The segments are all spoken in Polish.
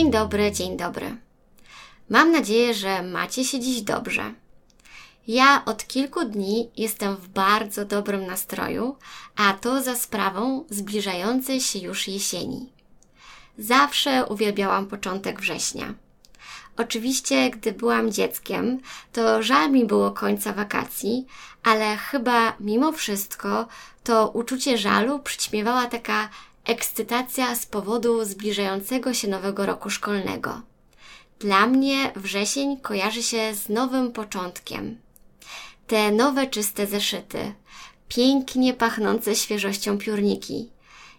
dobry, dzień dobry. Mam nadzieję, że macie się dziś dobrze. Ja od kilku dni jestem w bardzo dobrym nastroju, a to za sprawą zbliżającej się już jesieni. Zawsze uwielbiałam początek września. Oczywiście, gdy byłam dzieckiem, to żal mi było końca wakacji, ale chyba mimo wszystko to uczucie żalu przyćmiewała taka ekscytacja z powodu zbliżającego się nowego roku szkolnego. Dla mnie wrzesień kojarzy się z nowym początkiem. Te nowe czyste zeszyty, pięknie pachnące świeżością piórniki.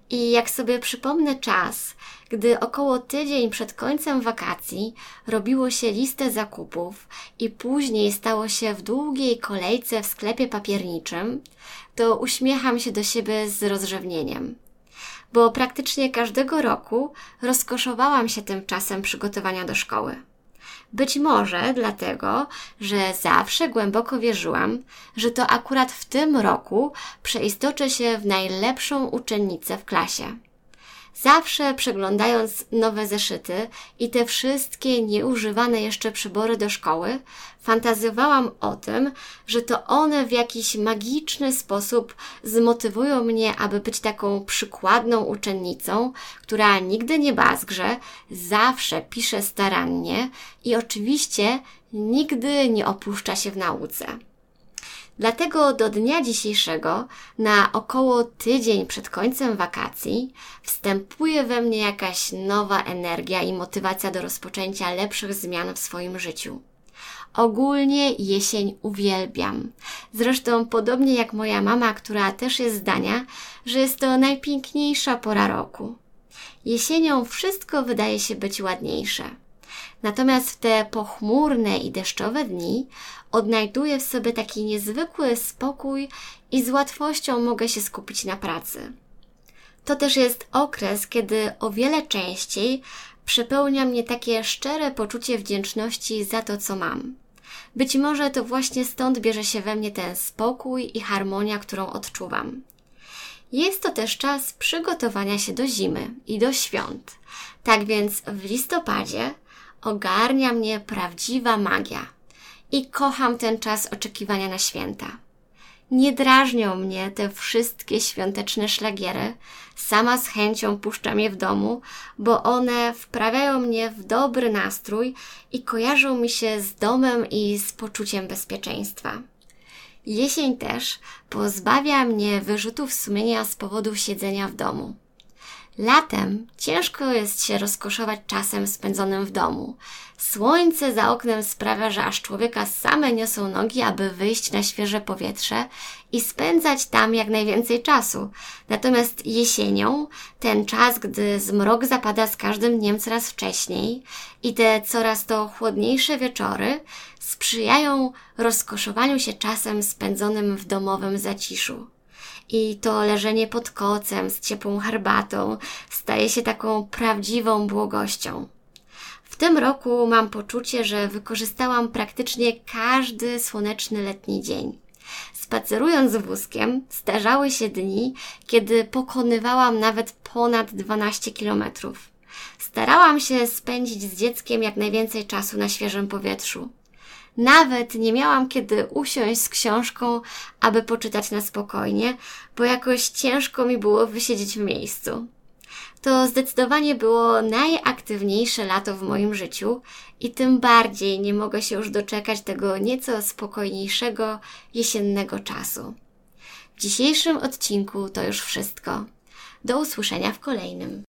I jak sobie przypomnę czas, gdy około tydzień przed końcem wakacji robiło się listę zakupów i później stało się w długiej kolejce w sklepie papierniczym, to uśmiecham się do siebie z rozrzewnieniem bo praktycznie każdego roku rozkoszowałam się tym czasem przygotowania do szkoły. Być może dlatego, że zawsze głęboko wierzyłam, że to akurat w tym roku przeistoczę się w najlepszą uczennicę w klasie. Zawsze przeglądając nowe zeszyty i te wszystkie nieużywane jeszcze przybory do szkoły, fantazjowałam o tym, że to one w jakiś magiczny sposób zmotywują mnie, aby być taką przykładną uczennicą, która nigdy nie bazgrze, zawsze pisze starannie i oczywiście nigdy nie opuszcza się w nauce. Dlatego do dnia dzisiejszego, na około tydzień przed końcem wakacji, wstępuje we mnie jakaś nowa energia i motywacja do rozpoczęcia lepszych zmian w swoim życiu. Ogólnie jesień uwielbiam. Zresztą podobnie jak moja mama, która też jest zdania, że jest to najpiękniejsza pora roku. Jesienią wszystko wydaje się być ładniejsze. Natomiast w te pochmurne i deszczowe dni odnajduję w sobie taki niezwykły spokój i z łatwością mogę się skupić na pracy. To też jest okres, kiedy o wiele częściej przepełnia mnie takie szczere poczucie wdzięczności za to, co mam. Być może to właśnie stąd bierze się we mnie ten spokój i harmonia, którą odczuwam. Jest to też czas przygotowania się do zimy i do świąt. Tak więc w listopadzie ogarnia mnie prawdziwa magia i kocham ten czas oczekiwania na święta. Nie drażnią mnie te wszystkie świąteczne szlagiery. Sama z chęcią puszczam je w domu, bo one wprawiają mnie w dobry nastrój i kojarzą mi się z domem i z poczuciem bezpieczeństwa. Jesień też pozbawia mnie wyrzutów sumienia z powodu siedzenia w domu. Latem ciężko jest się rozkoszować czasem spędzonym w domu. Słońce za oknem sprawia, że aż człowieka same niosą nogi, aby wyjść na świeże powietrze i spędzać tam jak najwięcej czasu. Natomiast jesienią, ten czas, gdy zmrok zapada z każdym dniem coraz wcześniej i te coraz to chłodniejsze wieczory sprzyjają rozkoszowaniu się czasem spędzonym w domowym zaciszu i to leżenie pod kocem z ciepłą herbatą staje się taką prawdziwą błogością. W tym roku mam poczucie, że wykorzystałam praktycznie każdy słoneczny letni dzień. Spacerując wózkiem, zdarzały się dni, kiedy pokonywałam nawet ponad 12 kilometrów. Starałam się spędzić z dzieckiem jak najwięcej czasu na świeżym powietrzu. Nawet nie miałam kiedy usiąść z książką, aby poczytać na spokojnie, bo jakoś ciężko mi było wysiedzieć w miejscu. To zdecydowanie było najaktywniejsze lato w moim życiu i tym bardziej nie mogę się już doczekać tego nieco spokojniejszego jesiennego czasu. W dzisiejszym odcinku to już wszystko. Do usłyszenia w kolejnym.